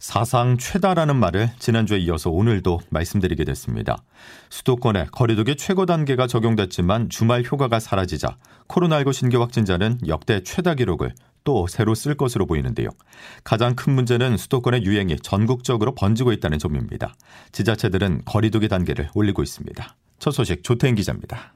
사상 최다라는 말을 지난주에 이어서 오늘도 말씀드리게 됐습니다. 수도권에 거리두기 최고 단계가 적용됐지만 주말 효과가 사라지자 코로나19 신규 확진자는 역대 최다 기록을 또 새로 쓸 것으로 보이는데요. 가장 큰 문제는 수도권의 유행이 전국적으로 번지고 있다는 점입니다. 지자체들은 거리두기 단계를 올리고 있습니다. 첫 소식 조태인 기자입니다.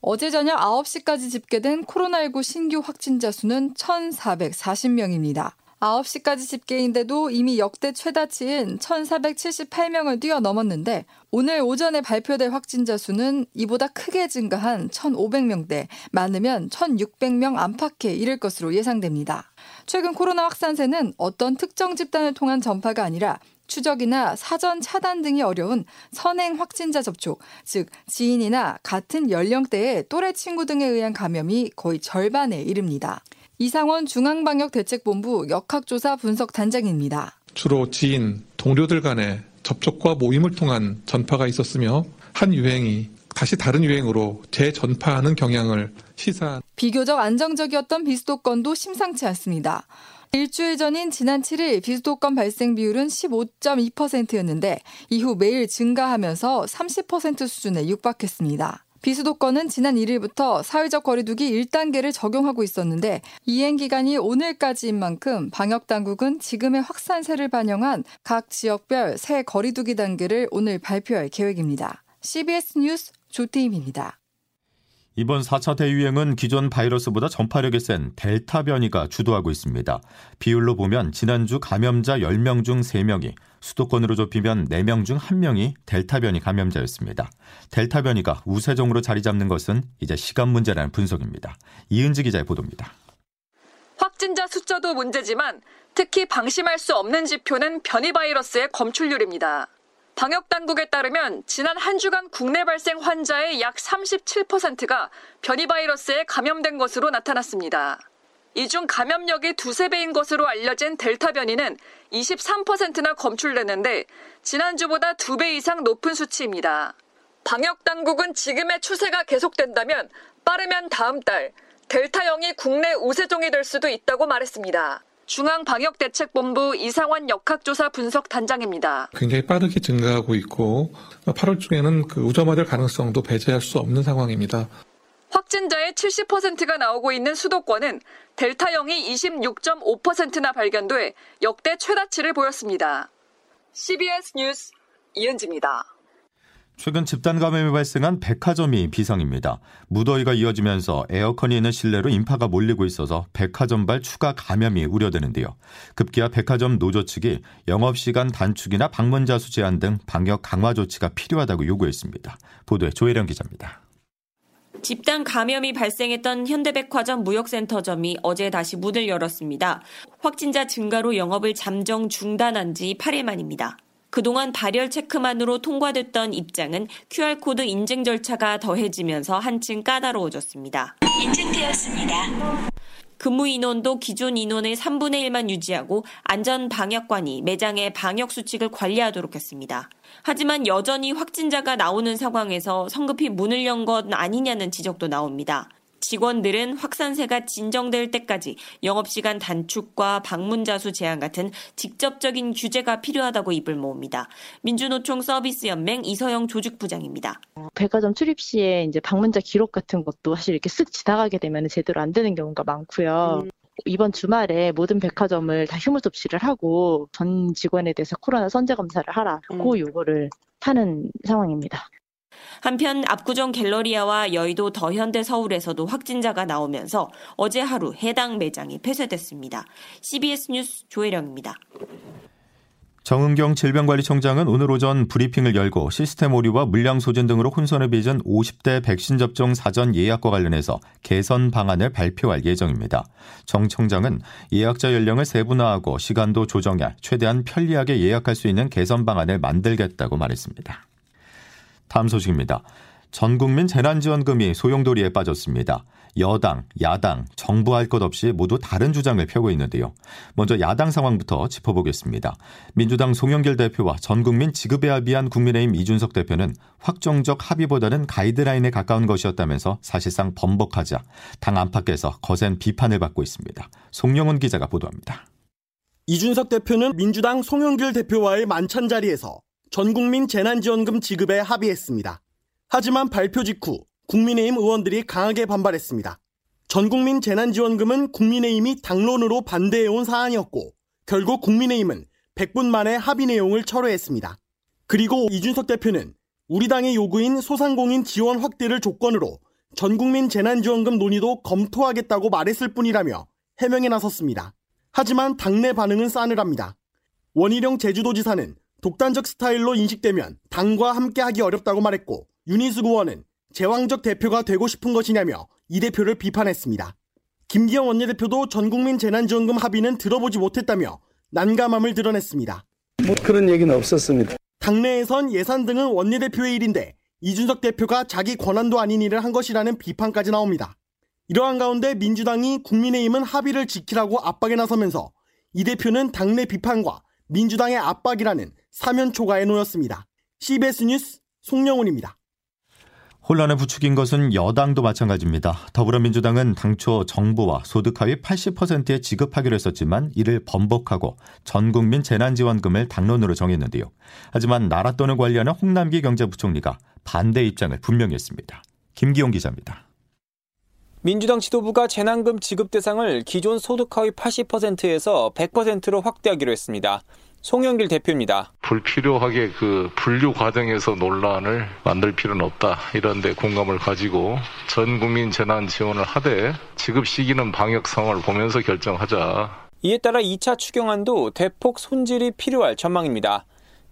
어제 저녁 9시까지 집계된 코로나19 신규 확진자 수는 1,440명입니다. 9시까지 집계인데도 이미 역대 최다치인 1,478명을 뛰어넘었는데 오늘 오전에 발표될 확진자 수는 이보다 크게 증가한 1,500명대, 많으면 1,600명 안팎에 이를 것으로 예상됩니다. 최근 코로나 확산세는 어떤 특정 집단을 통한 전파가 아니라 추적이나 사전 차단 등이 어려운 선행 확진자 접촉, 즉 지인이나 같은 연령대의 또래 친구 등에 의한 감염이 거의 절반에 이릅니다. 이상원 중앙방역대책본부 역학조사 분석 단장입니다. 주로 지인, 동료들 간의 접촉과 모임을 통한 전파가 있었으며 한 유행이 다시 다른 유행으로 재전파하는 경향을 시사한 비교적 안정적이었던 비수도권도 심상치 않습니다. 일주일 전인 지난 7일 비수도권 발생 비율은 15.2%였는데 이후 매일 증가하면서 30% 수준에 육박했습니다. 비수도권은 지난 1일부터 사회적 거리두기 1단계를 적용하고 있었는데 이행 기간이 오늘까지인 만큼 방역 당국은 지금의 확산세를 반영한 각 지역별 새 거리두기 단계를 오늘 발표할 계획입니다. CBS 뉴스 조태임입니다. 이번 4차 대유행은 기존 바이러스보다 전파력이 센 델타 변이가 주도하고 있습니다. 비율로 보면 지난주 감염자 10명 중 3명이 수도권으로 좁히면 4명 중 1명이 델타 변이 감염자였습니다. 델타 변이가 우세종으로 자리 잡는 것은 이제 시간 문제라는 분석입니다. 이은지 기자의 보도입니다. 확진자 숫자도 문제지만 특히 방심할 수 없는 지표는 변이 바이러스의 검출률입니다. 방역 당국에 따르면 지난 한 주간 국내 발생 환자의 약 37%가 변이 바이러스에 감염된 것으로 나타났습니다. 이 중 감염력이 두세 배인 것으로 알려진 델타 변이는 23%나 검출됐는데 지난주보다 두 배 이상 높은 수치입니다. 방역 당국은 지금의 추세가 계속된다면 빠르면 다음 달 델타형이 국내 우세종이 될 수도 있다고 말했습니다. 중앙방역대책본부 이상원 역학조사 분석 단장입니다. 굉장히 빠르게 증가하고 있고 8월 중에는 그 우점화될 가능성도 배제할 수 없는 상황입니다. 확진자의 70%가 나오고 있는 수도권은 델타형이 26.5%나 발견돼 역대 최다치를 보였습니다. CBS 뉴스 이은지입니다. 최근 집단 감염이 발생한 백화점이 비상입니다. 무더위가 이어지면서 에어컨이 있는 실내로 인파가 몰리고 있어서 백화점발 추가 감염이 우려되는데요. 급기야 백화점 노조 측이 영업시간 단축이나 방문자 수 제한 등 방역 강화 조치가 필요하다고 요구했습니다. 보도에 조혜령 기자입니다. 집단 감염이 발생했던 현대백화점 무역센터점이 어제 다시 문을 열었습니다. 확진자 증가로 영업을 잠정 중단한 지 8일 만입니다. 그동안 발열 체크만으로 통과됐던 입장은 QR코드 인증 절차가 더해지면서 한층 까다로워졌습니다. 인증되었습니다. 근무 인원도 기존 인원의 3분의 1만 유지하고 안전 방역관이 매장의 방역 수칙을 관리하도록 했습니다. 하지만 여전히 확진자가 나오는 상황에서 성급히 문을 연 것 아니냐는 지적도 나옵니다. 직원들은 확산세가 진정될 때까지 영업시간 단축과 방문자 수 제한 같은 직접적인 규제가 필요하다고 입을 모읍니다. 민주노총 서비스연맹 이서영 조직부장입니다. 백화점 출입 시에 이제 방문자 기록 같은 것도 사실 이렇게 쓱 지나가게 되면 제대로 안 되는 경우가 많고요. 음. 이번 주말에 모든 백화점을 다 휴무 접시를 하고 전 직원에 대해서 코로나 선제 검사를 하라고 음. 요거를 하는 상황입니다. 한편 압구정 갤러리아와 여의도 더현대 서울에서도 확진자가 나오면서 어제 하루 해당 매장이 폐쇄됐습니다. CBS 뉴스 조혜령입니다. 정은경 질병관리청장은 오늘 오전 브리핑을 열고 시스템 오류와 물량 소진 등으로 혼선을 빚은 50대 백신 접종 사전 예약과 관련해서 개선 방안을 발표할 예정입니다. 정 청장은 예약자 연령을 세분화하고 시간도 조정해 최대한 편리하게 예약할 수 있는 개선 방안을 만들겠다고 말했습니다. 다음 소식입니다. 전국민 재난지원금이 소용돌이에 빠졌습니다. 여당, 야당, 정부 할 것 없이 모두 다른 주장을 펴고 있는데요. 먼저 야당 상황부터 짚어보겠습니다. 민주당 송영길 대표와 전국민 지급에 합의한 국민의힘 이준석 대표는 확정적 합의보다는 가이드라인에 가까운 것이었다면서 사실상 번복하자 당 안팎에서 거센 비판을 받고 있습니다. 송영훈 기자가 보도합니다. 이준석 대표는 민주당 송영길 대표와의 만찬 자리에서 전국민 재난지원금 지급에 합의했습니다. 하지만 발표 직후 국민의힘 의원들이 강하게 반발했습니다. 전국민 재난지원금은 국민의힘이 당론으로 반대해온 사안이었고 결국 국민의힘은 100분 만에 합의 내용을 철회했습니다. 그리고 이준석 대표는 우리 당의 요구인 소상공인 지원 확대를 조건으로 전국민 재난지원금 논의도 검토하겠다고 말했을 뿐이라며 해명에 나섰습니다. 하지만 당내 반응은 싸늘합니다. 원희룡 제주도지사는 독단적 스타일로 인식되면 당과 함께하기 어렵다고 말했고 윤희수 의원은 제왕적 대표가 되고 싶은 것이냐며 이 대표를 비판했습니다. 김기영 원내대표도 전국민 재난지원금 합의는 들어보지 못했다며 난감함을 드러냈습니다. 뭐 그런 얘기는 없었습니다. 당내에선 예산 등은 원내대표의 일인데 이준석 대표가 자기 권한도 아닌 일을 한 것이라는 비판까지 나옵니다. 이러한 가운데 민주당이 국민의힘은 합의를 지키라고 압박에 나서면서 이 대표는 당내 비판과 민주당의 압박이라는 사면 초가에 놓였습니다. CBS 뉴스 송영훈입니다. 혼란을 부추긴 것은 여당도 마찬가지입니다. 더불어민주당은 당초 정부와 소득 하위 80%에 지급하기로 했었지만 이를 번복하고 전 국민 재난지원금을 당론으로 정했는데요. 하지만 나라 돈을 관리하는 홍남기 경제부총리가 반대 입장을 분명히 했습니다. 김기용 기자입니다. 민주당 지도부가 재난금 지급 대상을 기존 소득 하위 80%에서 100%로 확대하기로 했습니다. 송영길 대표입니다. 불필요하게 그 분류 과정에서 논란을 만들 필요는 없다. 이런데 공감을 가지고 전 국민 재난 지원을 하되 지급 시기는 방역 상황을 보면서 결정하자. 이에 따라 2차 추경안도 대폭 손질이 필요할 전망입니다.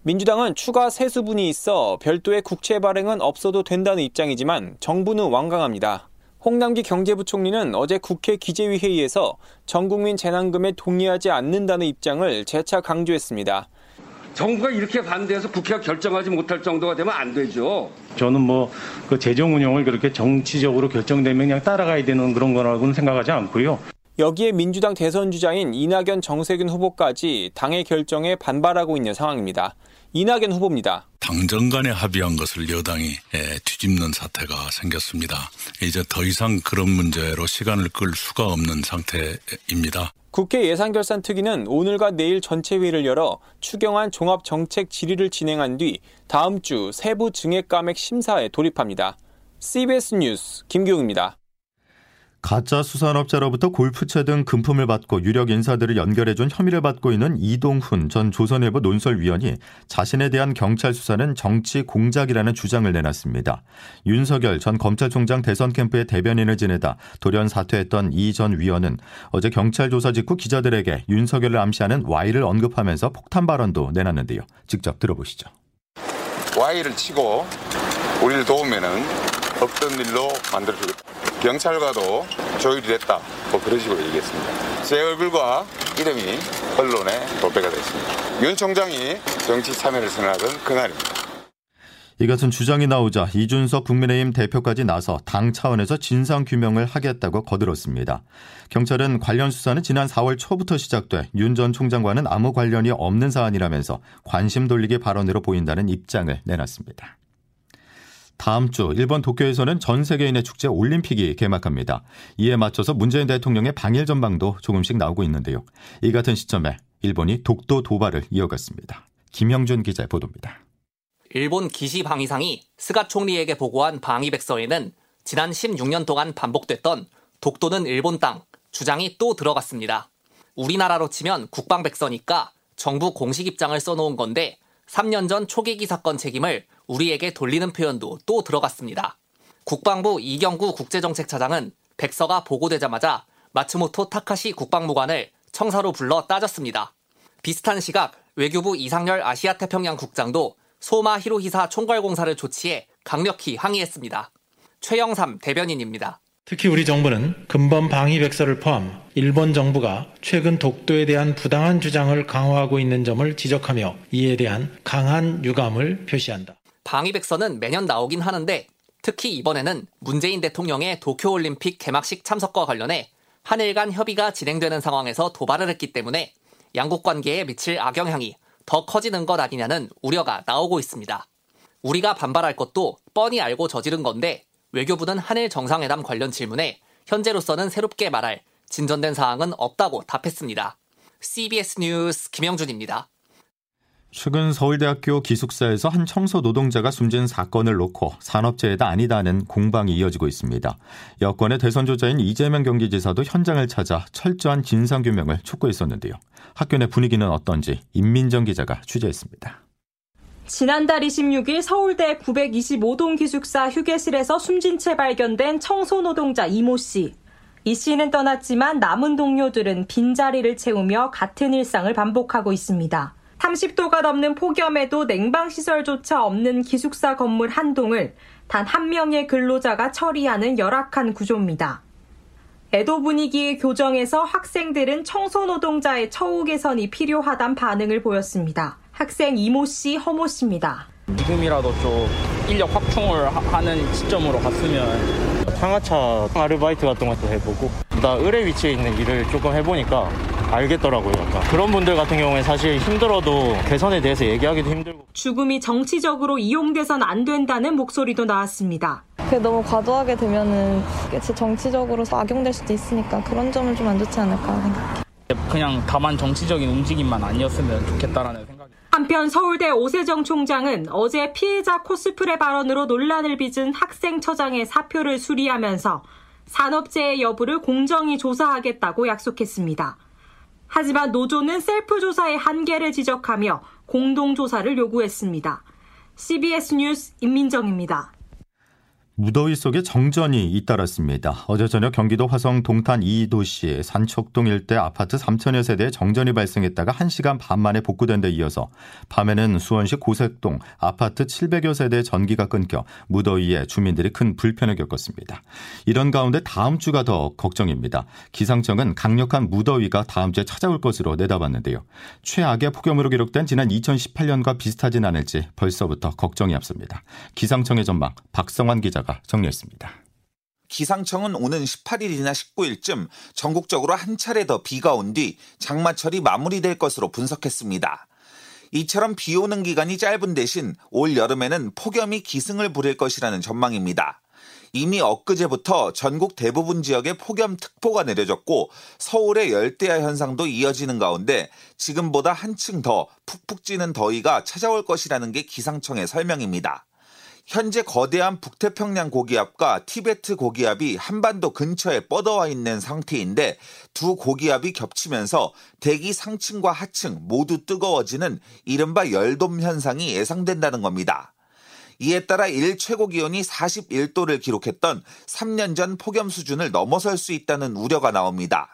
민주당은 추가 세수분이 있어 별도의 국채 발행은 없어도 된다는 입장이지만 정부는 완강합니다. 홍남기 경제부총리는 어제 국회 기재위 회의에서 전국민 재난금에 동의하지 않는다는 입장을 재차 강조했습니다. 정부가 이렇게 반대해서 국회가 결정하지 못할 정도가 되면 안 되죠. 저는 뭐 그 재정 운영을 그렇게 정치적으로 결정되면 그냥 따라가야 되는 그런 거라고는 생각하지 않고요. 여기에 민주당 대선 주자인 이낙연 정세균 후보까지 당의 결정에 반발하고 있는 상황입니다. 이낙연 후보입니다. 당정 간에 합의한 것을 여당이 뒤집는 사태가 생겼습니다. 이제 더 이상 그런 문제로 시간을 끌 수가 없는 상태입니다. 국회 예산결산특위는 오늘과 내일 전체 회의를 열어 추경안 종합정책 질의를 진행한 뒤 다음 주 세부 증액감액 심사에 돌입합니다. CBS 뉴스 김기웅입니다. 가짜 수산업자로부터 골프채 등 금품을 받고 유력 인사들을 연결해준 혐의를 받고 있는 이동훈 전 조선일보 논설위원이 자신에 대한 경찰 수사는 정치 공작이라는 주장을 내놨습니다. 윤석열 전 검찰총장 대선 캠프의 대변인을 지내다 돌연 사퇴했던 이 전 위원은 어제 경찰 조사 직후 기자들에게 윤석열을 암시하는 Y를 언급하면서 폭탄 발언도 내놨는데요. 직접 들어보시죠. Y를 치고 우리를 도우면은 없던 일로 만들어주겠다. 경찰과도 조율이 됐다. 뭐 그런 식으로 얘기했습니다. 제 얼굴과 이름이 언론에 도배가 됐습니다. 윤 총장이 정치 참여를 선언하던 그날입니다. 이 같은 주장이 나오자 이준석 국민의힘 대표까지 나서 당 차원에서 진상 규명을 하겠다고 거들었습니다. 경찰은 관련 수사는 지난 4월 초부터 시작돼 윤 전 총장과는 아무 관련이 없는 사안이라면서 관심 돌리기 발언으로 보인다는 입장을 내놨습니다. 다음 주 일본 도쿄에서는 전 세계인의 축제 올림픽이 개막합니다. 이에 맞춰서 문재인 대통령의 방일 전망도 조금씩 나오고 있는데요. 이 같은 시점에 일본이 독도 도발을 이어갔습니다. 김영준 기자의 보도입니다. 일본 기시 방위상이 스가 총리에게 보고한 방위 백서에는 지난 16년 동안 반복됐던 독도는 일본 땅 주장이 또 들어갔습니다. 우리나라로 치면 국방 백서니까 정부 공식 입장을 써놓은 건데 3년 전 초계기 사건 책임을 우리에게 돌리는 표현도 또 들어갔습니다. 국방부 이경구 국제정책차장은 백서가 보고되자마자 마츠모토 타카시 국방무관을 청사로 불러 따졌습니다. 비슷한 시각 외교부 이상열 아시아태평양 국장도 소마 히로히사 총괄공사를 초치해 강력히 항의했습니다. 최영삼 대변인입니다. 특히 우리 정부는 금번 방위 백서를 포함 일본 정부가 최근 독도에 대한 부당한 주장을 강화하고 있는 점을 지적하며 이에 대한 강한 유감을 표시한다. 방위 백서는 매년 나오긴 하는데 특히 이번에는 문재인 대통령의 도쿄올림픽 개막식 참석과 관련해 한일 간 협의가 진행되는 상황에서 도발을 했기 때문에 양국 관계에 미칠 악영향이 더 커지는 것 아니냐는 우려가 나오고 있습니다. 우리가 반발할 것도 뻔히 알고 저지른 건데 외교부는 한일 정상회담 관련 질문에 현재로서는 새롭게 말할 진전된 사항은 없다고 답했습니다. CBS 뉴스 김영준입니다. 최근 서울대학교 기숙사에서 한 청소 노동자가 숨진 사건을 놓고 산업재해다 아니다는 공방이 이어지고 있습니다. 여권의 대선 주자인 이재명 경기지사도 현장을 찾아 철저한 진상규명을 촉구했었는데요. 학교 내 분위기는 어떤지 임민정 기자가 취재했습니다. 지난달 26일 서울대 925동 기숙사 휴게실에서 숨진 채 발견된 청소 노동자 이모 씨. 이 씨는 떠났지만 남은 동료들은 빈자리를 채우며 같은 일상을 반복하고 있습니다. 30도가 넘는 폭염에도 냉방시설조차 없는 기숙사 건물 한 동을 단 한 명의 근로자가 처리하는 열악한 구조입니다. 애도 분위기의 교정에서 학생들은 청소 노동자의 처우 개선이 필요하단 반응을 보였습니다. 학생 이모 씨, 허모 씨입니다. 지금이라도 좀 인력 확충을 하는 시점으로 갔으면 상하차 아르바이트 같은 것도 해보고 나 의뢰 위치에 있는 일을 조금 해보니까 알겠더라고요. 약간. 그런 분들 같은 경우에 사실 힘들어도 개선에 대해서 얘기하기도 힘들고 죽음이 정치적으로 이용돼선 안 된다는 목소리도 나왔습니다. 그게 너무 과도하게 되면은 정치적으로 악용될 수도 있으니까 그런 점은 좀 안 좋지 않을까 생각해요. 그냥 다만 정치적인 움직임만 아니었으면 좋겠다라는 생각이. 한편 서울대 오세정 총장은 어제 피해자 코스프레 발언으로 논란을 빚은 학생 처장의 사표를 수리하면서 산업재해 여부를 공정히 조사하겠다고 약속했습니다. 하지만 노조는 셀프 조사의 한계를 지적하며 공동 조사를 요구했습니다. CBS 뉴스 임민정입니다. 무더위 속에 정전이 잇따랐습니다. 어제 저녁 경기도 화성 동탄 2도시 산척동 일대 아파트 3천여 세대에 정전이 발생했다가 1시간 반 만에 복구된 데 이어서 밤에는 수원시 고색동 아파트 700여 세대의 전기가 끊겨 무더위에 주민들이 큰 불편을 겪었습니다. 이런 가운데 다음 주가 더 걱정입니다. 기상청은 강력한 무더위가 다음 주에 찾아올 것으로 내다봤는데요. 최악의 폭염으로 기록된 지난 2018년과 비슷하진 않을지 벌써부터 걱정이 앞섭니다. 기상청의 전망 박성환 기자 기자가 정리했습니다. 기상청은 오는 18일이나 19일쯤 전국적으로 한 차례 더 비가 온 뒤 장마철이 마무리될 것으로 분석했습니다. 이처럼 비 오는 기간이 짧은 대신 올 여름에는 폭염이 기승을 부릴 것이라는 전망입니다. 이미 엊그제부터 전국 대부분 지역에 폭염특보가 내려졌고 서울의 열대야 현상도 이어지는 가운데 지금보다 한층 더 푹푹 찌는 더위가 찾아올 것이라는 게 기상청의 설명입니다. 현재 거대한 북태평양 고기압과 티베트 고기압이 한반도 근처에 뻗어와 있는 상태인데 두 고기압이 겹치면서 대기 상층과 하층 모두 뜨거워지는 이른바 열돔 현상이 예상된다는 겁니다. 이에 따라 일 최고 기온이 41도를 기록했던 3년 전 폭염 수준을 넘어설 수 있다는 우려가 나옵니다.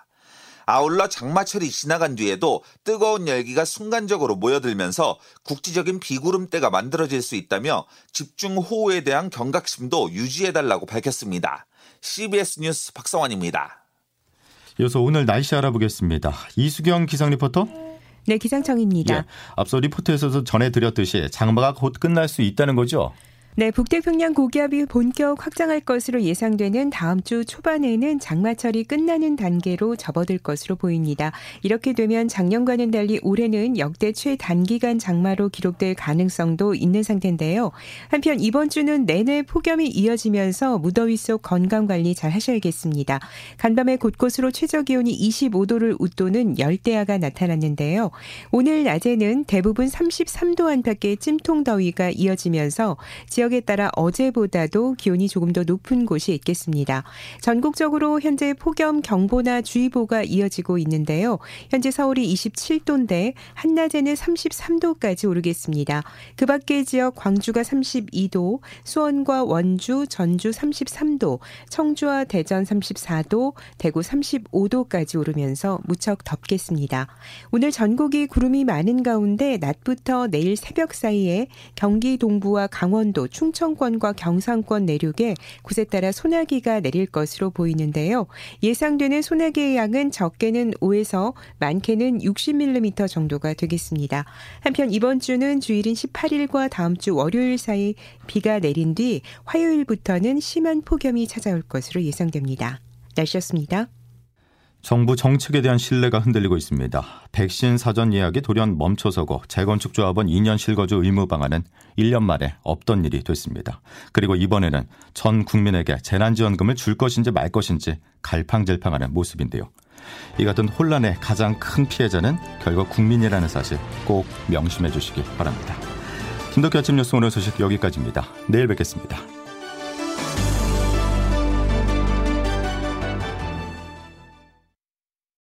아울러 장마철이 지나간 뒤에도 뜨거운 열기가 순간적으로 모여들면서 국지적인 비구름대가 만들어질 수 있다며 집중호우에 대한 경각심도 유지해달라고 밝혔습니다. CBS 뉴스 박성환입니다. 이어서 오늘 날씨 알아보겠습니다. 이수경 기상 리포터. 네, 기상청입니다. 예, 앞서 리포트에서도 전해드렸듯이 장마가 곧 끝날 수 있다는 거죠? 네, 북태평양 고기압이 본격 확장할 것으로 예상되는 다음 주 초반에는 장마철이 끝나는 단계로 접어들 것으로 보입니다. 이렇게 되면 작년과는 달리 올해는 역대 최단기간 장마로 기록될 가능성도 있는 상태인데요. 한편 이번 주는 내내 폭염이 이어지면서 무더위 속 건강 관리 잘 하셔야겠습니다. 간밤에 곳곳으로 최저 기온이 25도를 웃도는 열대야가 나타났는데요. 오늘 낮에는 대부분 33도 안팎의 찜통 더위가 이어지면서 지역에 따라 어제보다도 기온이 조금 더 높은 곳이 있겠습니다. 전국적으로 현재 폭염 경보나 주의보가 이어지고 있는데요. 현재 서울이 27도인데 한낮에는 33도까지 오르겠습니다. 그 밖의 지역 광주가 32도, 수원과 원주, 전주 33도, 청주와 대전 34도, 대구 35도까지 오르면서 무척 덥겠습니다. 오늘 전국이 구름이 많은 가운데 낮부터 내일 새벽 사이에 경기 동부와 강원도 충청권과 경상권 내륙에 곳에 따라 소나기가 내릴 것으로 보이는데요. 예상되는 소나기의 양은 적게는 5에서 많게는 60mm 정도가 되겠습니다. 한편 이번 주는 주일인 18일과 다음 주 월요일 사이 비가 내린 뒤 화요일부터는 심한 폭염이 찾아올 것으로 예상됩니다. 날씨였습니다. 정부 정책에 대한 신뢰가 흔들리고 있습니다. 백신 사전 예약이 돌연 멈춰서고 재건축 조합원 2년 실거주 의무 방안은 1년 만에 없던 일이 됐습니다. 그리고 이번에는 전 국민에게 재난지원금을 줄 것인지 말 것인지 갈팡질팡하는 모습인데요. 이 같은 혼란의 가장 큰 피해자는 결국 국민이라는 사실 꼭 명심해 주시기 바랍니다. 김덕기 아침 뉴스 오늘 소식 여기까지입니다. 내일 뵙겠습니다.